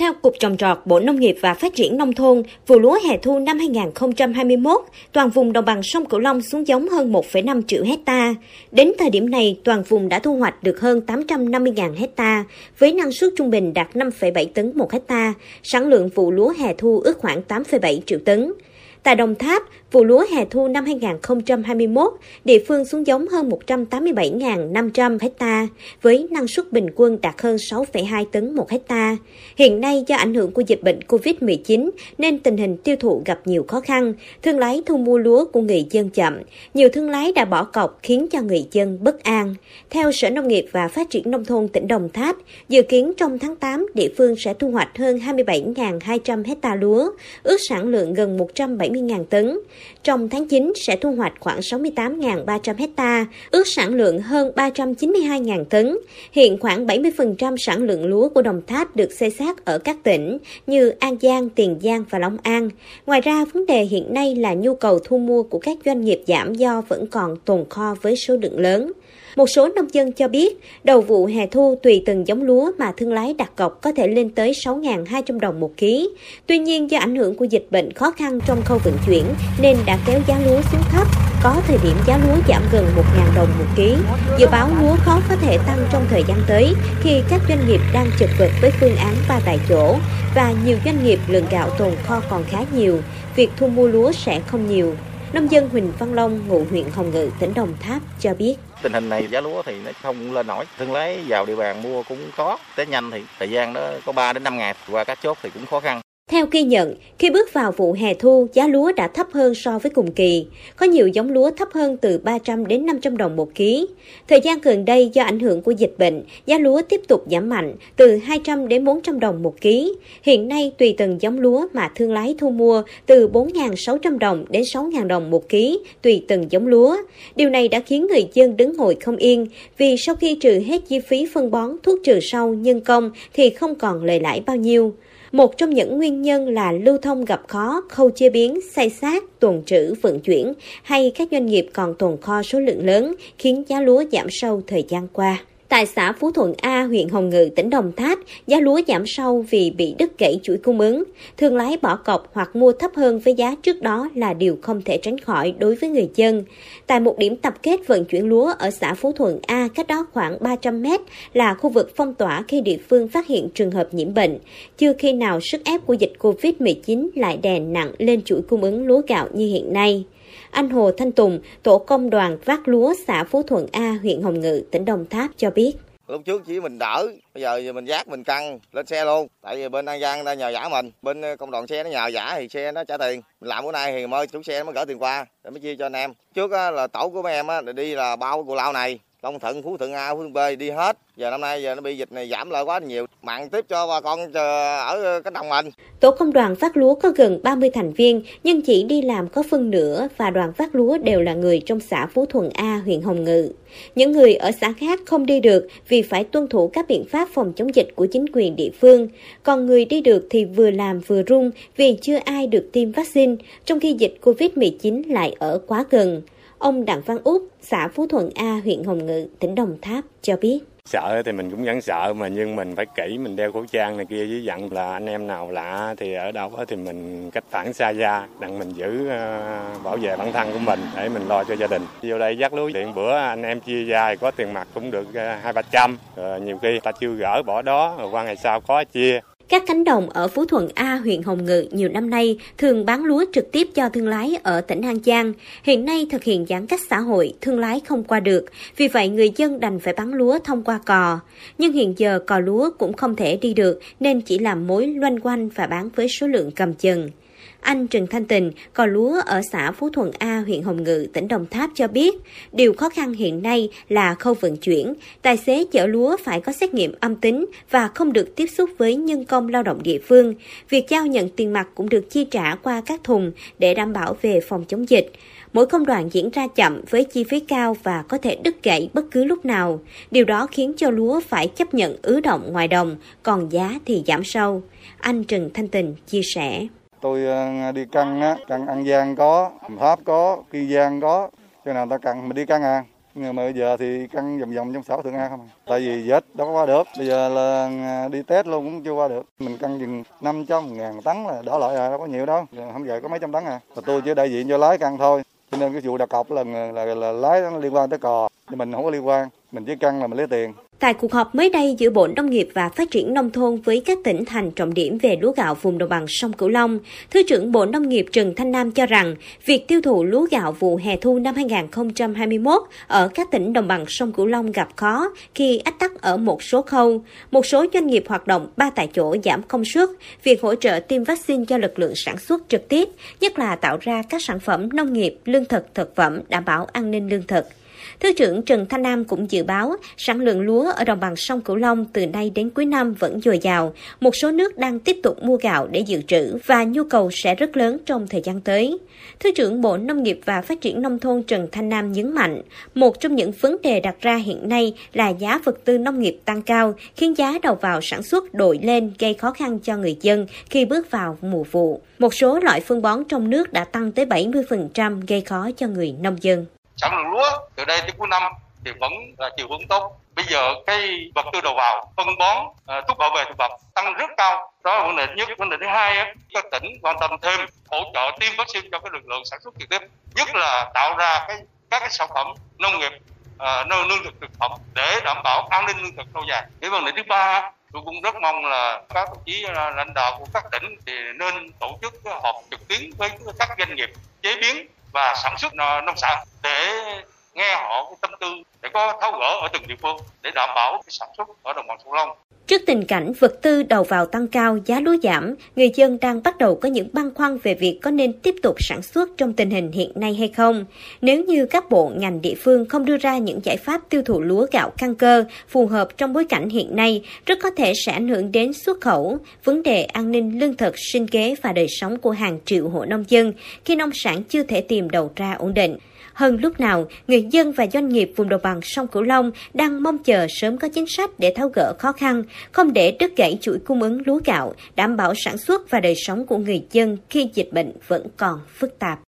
Theo Cục Trồng trọt Bộ Nông nghiệp và Phát triển Nông thôn, vụ lúa hè thu năm 2021, toàn vùng đồng bằng sông Cửu Long xuống giống hơn 1,5 triệu hecta. Đến thời điểm này, toàn vùng đã thu hoạch được hơn 850.000 hecta, với năng suất trung bình đạt 5,7 tấn một hecta. Sản lượng vụ lúa hè thu ước khoảng 8,7 triệu tấn. Tại Đồng Tháp, vụ lúa hè thu năm 2021, địa phương xuống giống hơn 187.500 ha với năng suất bình quân đạt hơn 6,2 tấn một hecta. Hiện nay do ảnh hưởng của dịch bệnh COVID-19 nên tình hình tiêu thụ gặp nhiều khó khăn, thương lái thu mua lúa của người dân chậm. Nhiều thương lái đã bỏ cọc khiến cho người dân bất an. Theo Sở Nông nghiệp và Phát triển Nông thôn tỉnh Đồng Tháp, dự kiến trong tháng 8, địa phương sẽ thu hoạch hơn 27.200 hecta lúa, ước sản lượng gần 70.000 tấn. Trong tháng 9 sẽ thu hoạch khoảng 68.300 hecta, ước sản lượng hơn 392.000 tấn. Hiện khoảng 70% sản lượng lúa của Đồng Tháp được xây sát ở các tỉnh như An Giang, Tiền Giang và Long An. Ngoài ra, vấn đề hiện nay là nhu cầu thu mua của các doanh nghiệp giảm do vẫn còn tồn kho với số lượng lớn. Một số nông dân cho biết, đầu vụ hè thu tùy từng giống lúa mà thương lái đặt cọc có thể lên tới 6.200 đồng một ký. Tuy nhiên do ảnh hưởng của dịch bệnh khó khăn trong khâu vận chuyển nên đã kéo giá lúa xuống thấp, có thời điểm giá lúa giảm gần 1.000 đồng một ký. Dự báo lúa khó có thể tăng trong thời gian tới khi các doanh nghiệp đang chật vật với phương án ba tại chỗ và nhiều doanh nghiệp lượng gạo tồn kho còn khá nhiều. Việc thu mua lúa sẽ không nhiều. Nông dân Huỳnh Văn Long, ngụ huyện Hồng Ngự, tỉnh Đồng Tháp cho biết. Tình hình này giá lúa thì nó không lên nổi. Thương lái vào địa bàn mua cũng có. tới nhanh thì thời gian đó có 3 đến 5 ngày. Qua các chốt thì cũng khó khăn. Theo ghi nhận, khi bước vào vụ hè thu, giá lúa đã thấp hơn so với cùng kỳ. Có nhiều giống lúa thấp hơn từ 300 đến 500 đồng một ký. Thời gian gần đây do ảnh hưởng của dịch bệnh, giá lúa tiếp tục giảm mạnh từ 200 đến 400 đồng một ký. Hiện nay tùy từng giống lúa mà thương lái thu mua từ 4.600 đồng đến 6.000 đồng một ký tùy từng giống lúa. Điều này đã khiến người dân đứng ngồi không yên vì sau khi trừ hết chi phí phân bón, thuốc trừ sâu, nhân công thì không còn lời lãi bao nhiêu. Một trong những nguyên nhân là lưu thông gặp khó, khâu chế biến, xay sát, tồn trữ, vận chuyển hay các doanh nghiệp còn tồn kho số lượng lớn khiến giá lúa giảm sâu thời gian qua. Tại xã Phú Thuận A, huyện Hồng Ngự, tỉnh Đồng Tháp, giá lúa giảm sâu vì bị đứt gãy chuỗi cung ứng. Thương lái bỏ cọc hoặc mua thấp hơn với giá trước đó là điều không thể tránh khỏi đối với người dân. Tại một điểm tập kết vận chuyển lúa ở xã Phú Thuận A, cách đó khoảng 300 mét là khu vực phong tỏa khi địa phương phát hiện trường hợp nhiễm bệnh. Chưa khi nào sức ép của dịch COVID-19 lại đè nặng lên chuỗi cung ứng lúa gạo như hiện nay. Anh Hồ Thanh Tùng, tổ công đoàn vác lúa xã Phú Thuận A, huyện Hồng Ngự, tỉnh Đồng Tháp cho biết. Lúc trước chỉ mình đỡ, bây giờ mình giác mình căng lên xe luôn. Tại vì bên An Giang đã nhờ giả mình, bên ờ, công đoàn xe nó nhờ giả thì xe nó trả tiền. Mình làm bữa nay thì mới chủ xe nó mới gửi tiền qua để mới chia cho anh em. Trước là tổ của mấy em đi là bao cù lao này, Long Thuận, Phú Thuận A, Phú Thuận B đi hết. Giờ năm nay giờ nó bị dịch này giảm lại quá nhiều. Mặn tiếp cho bà con ở cái đồng mình. Tổ công đoàn phát lúa có gần 30 thành viên, nhưng chỉ đi làm có phân nửa và đoàn phát lúa đều là người trong xã Phú Thuận A, huyện Hồng Ngự. Những người ở xã khác không đi được vì phải tuân thủ các biện pháp phòng chống dịch của chính quyền địa phương. Còn người đi được thì vừa làm vừa run vì chưa ai được tiêm vaccine, trong khi dịch COVID-19 lại ở quá gần. Ông Đặng Văn Út, xã Phú Thuận A, huyện Hồng Ngự, tỉnh Đồng Tháp cho biết. Sợ thì mình cũng vẫn sợ mà nhưng mình phải kỹ mình đeo khẩu trang này kia với dặn là anh em nào lạ thì ở đâu thì mình cách phản xa ra đặng mình giữ ờ, bảo vệ bản thân của mình để mình lo cho gia đình. Vô đây dắt lúa điện bữa anh em chia ra có tiền mặt cũng được ờ, hai ba trăm ờ, nhiều khi ta chưa gỡ bỏ đó rồi qua ngày sau có chia các cánh đồng ở Phú Thuận A, huyện Hồng Ngự nhiều năm nay thường bán lúa trực tiếp cho thương lái ở tỉnh An Giang. Hiện nay thực hiện giãn cách xã hội, thương lái không qua được, vì vậy người dân đành phải bán lúa thông qua cò. Nhưng hiện giờ cò lúa cũng không thể đi được nên chỉ làm mối loanh quanh và bán với số lượng cầm chừng. Anh Trần Thanh Tình, cò lúa ở xã Phú Thuận A, huyện Hồng Ngự, tỉnh Đồng Tháp cho biết, điều khó khăn hiện nay là khâu vận chuyển. Tài xế chở lúa phải có xét nghiệm âm tính và không được tiếp xúc với nhân công lao động địa phương. Việc giao nhận tiền mặt cũng được chi trả qua các thùng để đảm bảo về phòng chống dịch. Mỗi công đoạn diễn ra chậm với chi phí cao và có thể đứt gãy bất cứ lúc nào. Điều đó khiến cho lúa phải chấp nhận ứ động ngoài đồng, còn giá thì giảm sâu. Anh Trần Thanh Tình chia sẻ. Tôi ờ, đi căng á, căng An Giang có, Tháp có, Kiên Giang có, cho nào ta cần mình đi căng à. nhưng mà bây giờ thì căng vòng vòng trong xã Thượng An không à. tại vì dịch đâu có qua được. Bây giờ là ờ, đi Tết luôn cũng chưa qua được. Mình căng chừng 500 ngàn tấn là đỏ lại à đâu có nhiều đâu. Không về có mấy trăm tấn à. Và tôi chỉ đại diện cho lái căng thôi. Cho nên cái vụ đặt cọc là, là, là, là lái nó liên quan tới cò. Nhưng mình không có liên quan. Mình chỉ căng là mình lấy tiền. Tại cuộc họp mới đây giữa Bộ Nông nghiệp và Phát triển Nông thôn với các tỉnh thành trọng điểm về lúa gạo vùng đồng bằng sông Cửu Long, Thứ trưởng Bộ Nông nghiệp Trần Thanh Nam cho rằng việc tiêu thụ lúa gạo vụ hè thu năm 2021 ở các tỉnh đồng bằng sông Cửu Long gặp khó khi ách tắc ở một số khâu. Một số doanh nghiệp hoạt động ba tại chỗ giảm công suất, việc hỗ trợ tiêm vaccine cho lực lượng sản xuất trực tiếp, nhất là tạo ra các sản phẩm nông nghiệp, lương thực, thực phẩm đảm bảo an ninh lương thực. Thứ trưởng Trần Thanh Nam cũng dự báo sản lượng lúa ở đồng bằng sông Cửu Long từ nay đến cuối năm vẫn dồi dào. Một số nước đang tiếp tục mua gạo để dự trữ và nhu cầu sẽ rất lớn trong thời gian tới. Thứ trưởng Bộ Nông nghiệp và Phát triển Nông thôn Trần Thanh Nam nhấn mạnh, một trong những vấn đề đặt ra hiện nay là giá vật tư nông nghiệp tăng cao, khiến giá đầu vào sản xuất đội lên gây khó khăn cho người dân khi bước vào mùa vụ. Một số loại phân bón trong nước đã tăng tới 70% gây khó cho người nông dân sản lượng lúa. Từ đây tới cuối năm thì vẫn là chiều hướng tốt. Bây giờ cái vật tư đầu vào phân bón à, thuốc bảo vệ thực vật tăng rất cao. Đó là vấn đề nhất. Vấn đề thứ hai các tỉnh quan tâm thêm hỗ trợ tiêm vaccine cho cái lực lượng sản xuất trực tiếp. Nhất là tạo ra cái, các cái sản phẩm nông nghiệp à, nông lương thực thực phẩm để đảm bảo an ninh lương thực lâu dài. Cái vấn đề thứ ba, tôi cũng rất mong là các đồng chí à, lãnh đạo của các tỉnh thì nên tổ chức họp trực tuyến với các doanh nghiệp chế biến và sản xuất nông sản để nghe họ cái tâm tư, để có tháo gỡ ở từng địa phương để đảm bảo cái sản xuất ở đồng bằng sông Long. Trước tình cảnh vật tư đầu vào tăng cao, giá lúa giảm, người dân đang bắt đầu có những băn khoăn về việc có nên tiếp tục sản xuất trong tình hình hiện nay hay không. Nếu như các bộ ngành địa phương không đưa ra những giải pháp tiêu thụ lúa gạo căn cơ phù hợp trong bối cảnh hiện nay, rất có thể sẽ ảnh hưởng đến xuất khẩu, vấn đề an ninh lương thực, sinh kế và đời sống của hàng triệu hộ nông dân khi nông sản chưa thể tìm đầu ra ổn định. Hơn lúc nào, người dân và doanh nghiệp vùng đồng bằng sông Cửu Long đang mong chờ sớm có chính sách để tháo gỡ khó khăn, không để đứt gãy chuỗi cung ứng lúa gạo, đảm bảo sản xuất và đời sống của người dân khi dịch bệnh vẫn còn phức tạp.